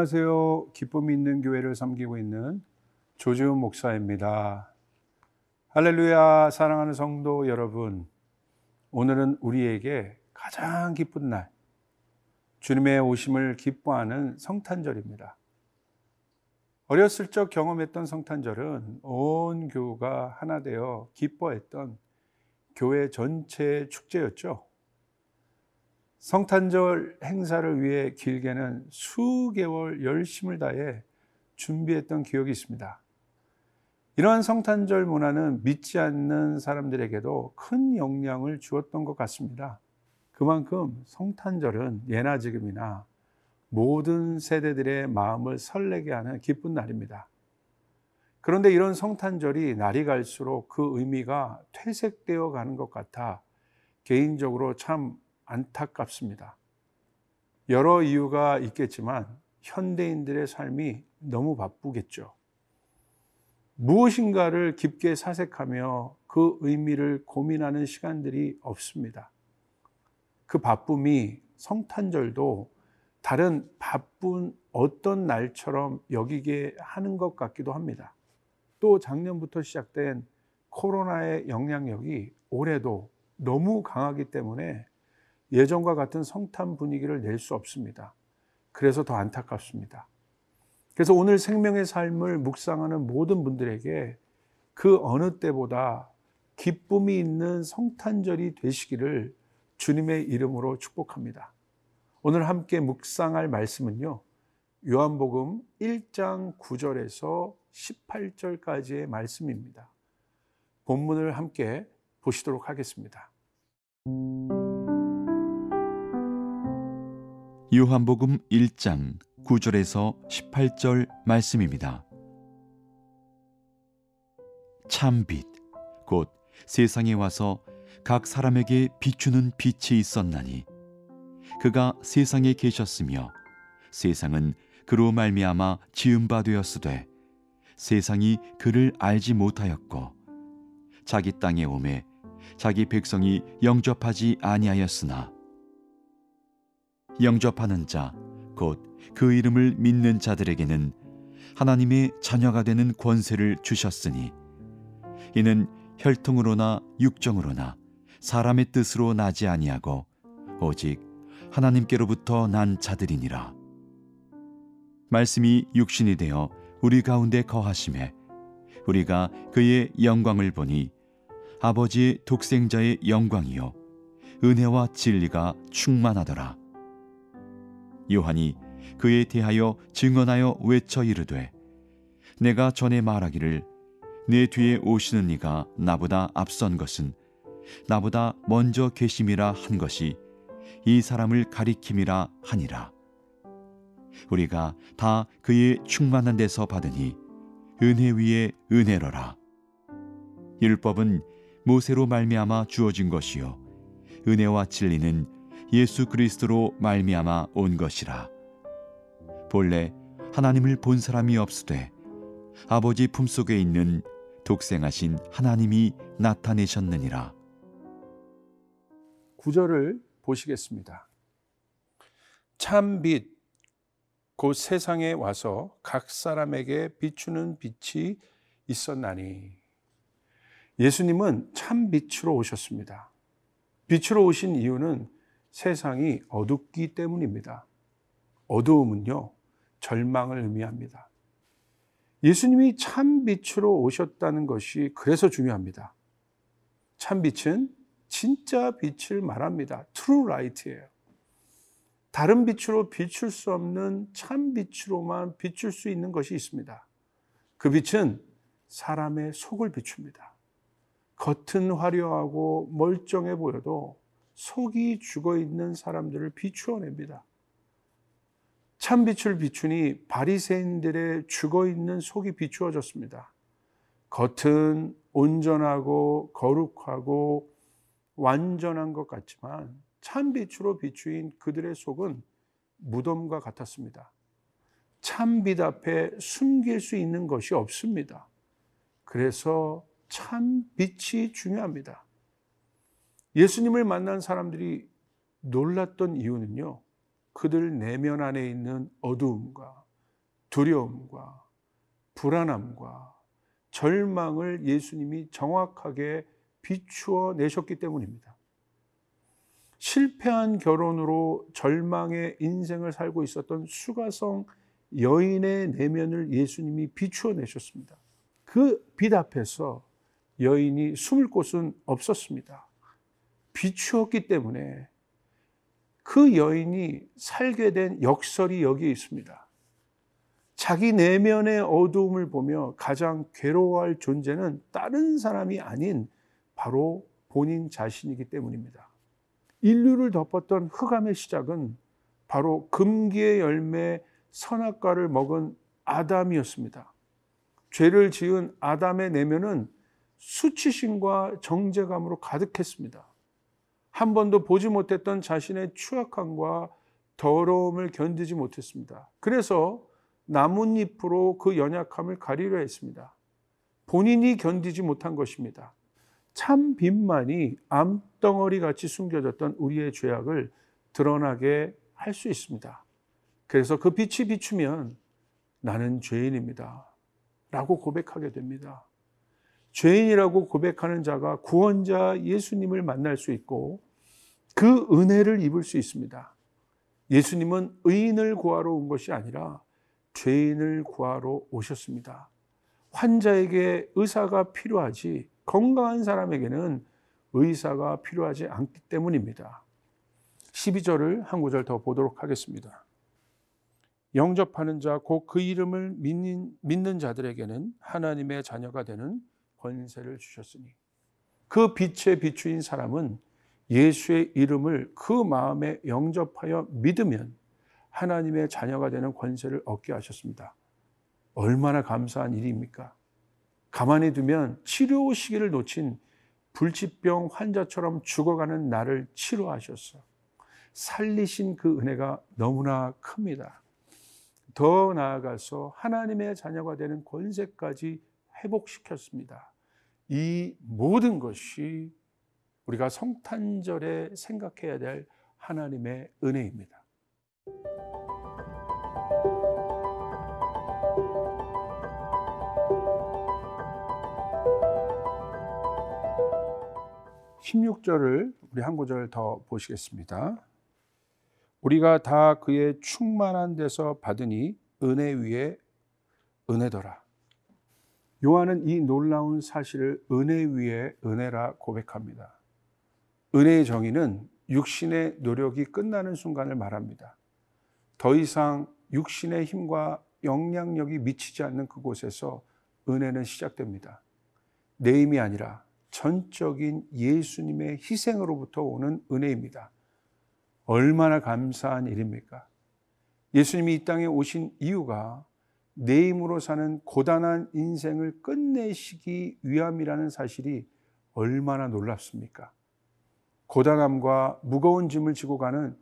안녕하세요. 기쁨이 있는 교회를 섬기고 있는 조지훈 목사입니다. 할렐루야, 사랑하는 성도 여러분. 오늘은 우리에게 가장 기쁜 날, 주님의 오심을 기뻐하는 성탄절입니다. 어렸을 적 경험했던 성탄절은 온 교우가 하나 되어 기뻐했던 교회 전체의 축제였죠. 성탄절 행사를 위해 길게는 수개월 열심을 다해 준비했던 기억이 있습니다. 이러한 성탄절 문화는 믿지 않는 사람들에게도 큰 영향을 주었던 것 같습니다. 그만큼 성탄절은 예나 지금이나 모든 세대들의 마음을 설레게 하는 기쁜 날입니다. 그런데 이런 성탄절이 날이 갈수록 그 의미가 퇴색되어 가는 것 같아 개인적으로 참 안타깝습니다. 여러 이유가 있겠지만 현대인들의 삶이 너무 바쁘겠죠. 무엇인가를 깊게 사색하며 그 의미를 고민하는 시간들이 없습니다. 그 바쁨이 성탄절도 다른 바쁜 어떤 날처럼 여기게 하는 것 같기도 합니다. 또 작년부터 시작된 코로나의 영향력이 올해도 너무 강하기 때문에 예전과 같은 성탄 분위기를 낼 수 없습니다. 그래서 더 안타깝습니다. 그래서 오늘 생명의 삶을 묵상하는 모든 분들에게 그 어느 때보다 기쁨이 있는 성탄절이 되시기를 주님의 이름으로 축복합니다. 오늘 함께 묵상할 말씀은요. 요한복음 1장 9절에서 18절까지의 말씀입니다. 본문을 함께 보시도록 하겠습니다. 요한복음 1장 9절에서 18절 말씀입니다. 참빛 곧 세상에 와서 각 사람에게 비추는 빛이 있었나니 그가 세상에 계셨으며 세상은 그로 말미암아 지은 바 되었으되 세상이 그를 알지 못하였고 자기 땅에 오매 자기 백성이 영접하지 아니하였으나 영접하는 자, 곧 그 이름을 믿는 자들에게는 하나님의 자녀가 되는 권세를 주셨으니 이는 혈통으로나 육정으로나 사람의 뜻으로 나지 아니하고 오직 하나님께로부터 난 자들이니라. 말씀이 육신이 되어 우리 가운데 거하심에 우리가 그의 영광을 보니 아버지의 독생자의 영광이요 은혜와 진리가 충만하더라. 요한이 그에 대하여 증언하여 외쳐 이르되 내가 전에 말하기를 내 뒤에 오시는 이가 나보다 앞선 것은 나보다 먼저 계심이라 한 것이 이 사람을 가리킴이라 하니라. 우리가 다 그의 충만한 데서 받으니 은혜 위에 은혜로라. 율법은 모세로 말미암아 주어진 것이요. 은혜와 진리는 예수 그리스도로 말미암아 온 것이라 본래 하나님을 본 사람이 없으되 아버지 품속에 있는 독생하신 하나님이 나타내셨느니라 구절을 보시겠습니다. 참빛 곧 세상에 와서 각 사람에게 비추는 빛이 있었나니 예수님은 참 빛으로 오셨습니다. 빛으로 오신 이유는 세상이 어둡기 때문입니다. 어두움은요, 절망을 의미합니다. 예수님이 참 빛으로 오셨다는 것이 그래서 중요합니다. 참 빛은 진짜 빛을 말합니다. true light예요. 다른 빛으로 비출 수 없는 참 빛으로만 비출 수 있는 것이 있습니다. 그 빛은 사람의 속을 비춥니다. 겉은 화려하고 멀쩡해 보여도 속이 죽어 있는 사람들을 비추어냅니다. 참빛을 비추니 바리새인들의 죽어 있는 속이 비추어졌습니다. 겉은 온전하고 거룩하고 완전한 것 같지만 참빛으로 비추인 그들의 속은 무덤과 같았습니다. 참빛 앞에 숨길 수 있는 것이 없습니다. 그래서 참빛이 중요합니다. 예수님을 만난 사람들이 놀랐던 이유는요, 그들 내면 안에 있는 어두움과 두려움과 불안함과 절망을 예수님이 정확하게 비추어 내셨기 때문입니다. 실패한 결혼으로 절망의 인생을 살고 있었던 수가성 여인의 내면을 예수님이 비추어 내셨습니다. 그 빛 앞에서 여인이 숨을 곳은 없었습니다. 비추었기 때문에 그 여인이 살게 된 역설이 여기에 있습니다. 자기 내면의 어두움을 보며 가장 괴로워할 존재는 다른 사람이 아닌 바로 본인 자신이기 때문입니다. 인류를 덮었던 흑암의 시작은 바로 금기의 열매 선악과를 먹은 아담이었습니다. 죄를 지은 아담의 내면은 수치심과 정죄감으로 가득했습니다. 한 번도 보지 못했던 자신의 추악함과 더러움을 견디지 못했습니다. 그래서 나뭇잎으로 그 연약함을 가리려 했습니다. 본인이 견디지 못한 것입니다. 참 빛만이 암덩어리 같이 숨겨졌던 우리의 죄악을 드러나게 할 수 있습니다. 그래서 그 빛이 비추면 나는 죄인입니다. 라고 고백하게 됩니다. 죄인이라고 고백하는 자가 구원자 예수님을 만날 수 있고 그 은혜를 입을 수 있습니다. 예수님은 의인을 구하러 온 것이 아니라 죄인을 구하러 오셨습니다. 환자에게 의사가 필요하지 건강한 사람에게는 의사가 필요하지 않기 때문입니다. 12절을 한 구절 더 보도록 하겠습니다. 영접하는 자, 곧 그 이름을 믿는, 믿는 자들에게는 하나님의 자녀가 되는 권세를 주셨으니 그 빛에 비추인 사람은 예수의 이름을 그 마음에 영접하여 믿으면 하나님의 자녀가 되는 권세를 얻게 하셨습니다. 얼마나 감사한 일입니까? 가만히 두면 치료 시기를 놓친 불치병 환자처럼 죽어가는 나를 치료하셨어. 살리신 그 은혜가 너무나 큽니다. 더 나아가서 하나님의 자녀가 되는 권세까지 회복시켰습니다. 이 모든 것이 우리가 성탄절에 생각해야 될 하나님의 은혜입니다. 16절을 우리 한 구절 더 보시겠습니다. 우리가 다 그의 충만한 데서 받으니 은혜 위에 은혜더라. 요한은 이 놀라운 사실을 은혜 위에 은혜라 고백합니다. 은혜의 정의는 육신의 노력이 끝나는 순간을 말합니다. 더 이상 육신의 힘과 영향력이 미치지 않는 그곳에서 은혜는 시작됩니다. 내 힘이 아니라 전적인 예수님의 희생으로부터 오는 은혜입니다. 얼마나 감사한 일입니까? 예수님이 이 땅에 오신 이유가 내 힘으로 사는 고단한 인생을 끝내시기 위함이라는 사실이 얼마나 놀랍습니까? 고단함과 무거운 짐을 지고 가는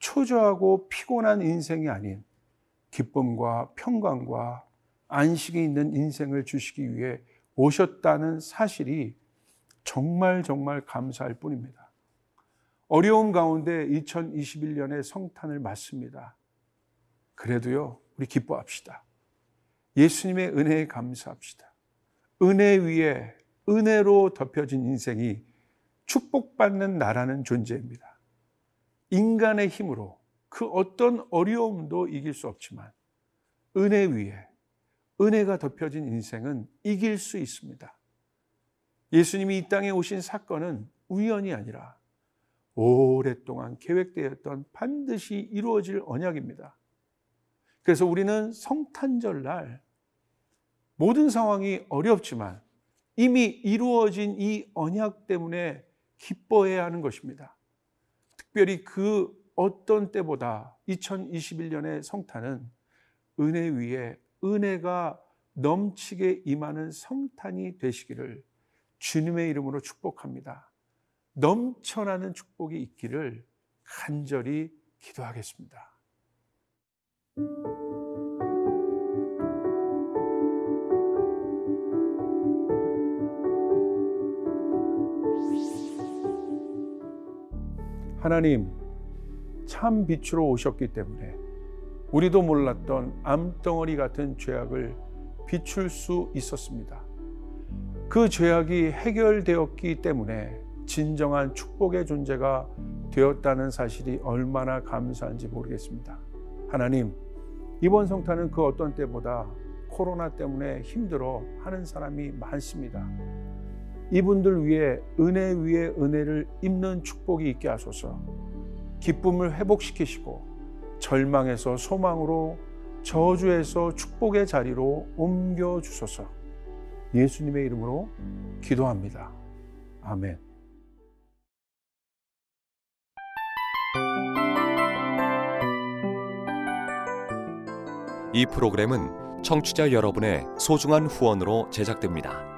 초조하고 피곤한 인생이 아닌 기쁨과 평강과 안식이 있는 인생을 주시기 위해 오셨다는 사실이 정말 정말 감사할 뿐입니다. 어려움 가운데 2021년의 성탄을 맞습니다. 그래도요, 우리 기뻐합시다. 예수님의 은혜에 감사합시다. 은혜 위에 은혜로 덮여진 인생이 축복받는 나라는 존재입니다. 인간의 힘으로 그 어떤 어려움도 이길 수 없지만 은혜 위에 은혜가 덮여진 인생은 이길 수 있습니다. 예수님이 이 땅에 오신 사건은 우연이 아니라 오랫동안 계획되었던 반드시 이루어질 언약입니다. 그래서 우리는 성탄절 날 모든 상황이 어렵지만 이미 이루어진 이 언약 때문에 기뻐해야 하는 것입니다. 특별히 그 어떤 때보다 2021년의 성탄은 은혜 위에 은혜가 넘치게 임하는 성탄이 되시기를 주님의 이름으로 축복합니다. 넘쳐나는 축복이 있기를 간절히 기도하겠습니다. 하나님, 참 빛으로 오셨기 때문에 우리도 몰랐던 암덩어리 같은 죄악을 비출 수 있었습니다. 그 죄악이 해결되었기 때문에 진정한 축복의 존재가 되었다는 사실이 얼마나 감사한지 모르겠습니다. 하나님, 이번 성탄은 그 어떤 때보다 코로나 때문에 힘들어 하는 사람이 많습니다. 이분들 위해 은혜 위에 은혜를 입는 축복이 있게 하소서. 기쁨을 회복시키시고 절망에서 소망으로 저주에서 축복의 자리로 옮겨 주소서. 예수님의 이름으로 기도합니다. 아멘. 이 프로그램은 청취자 여러분의 소중한 후원으로 제작됩니다.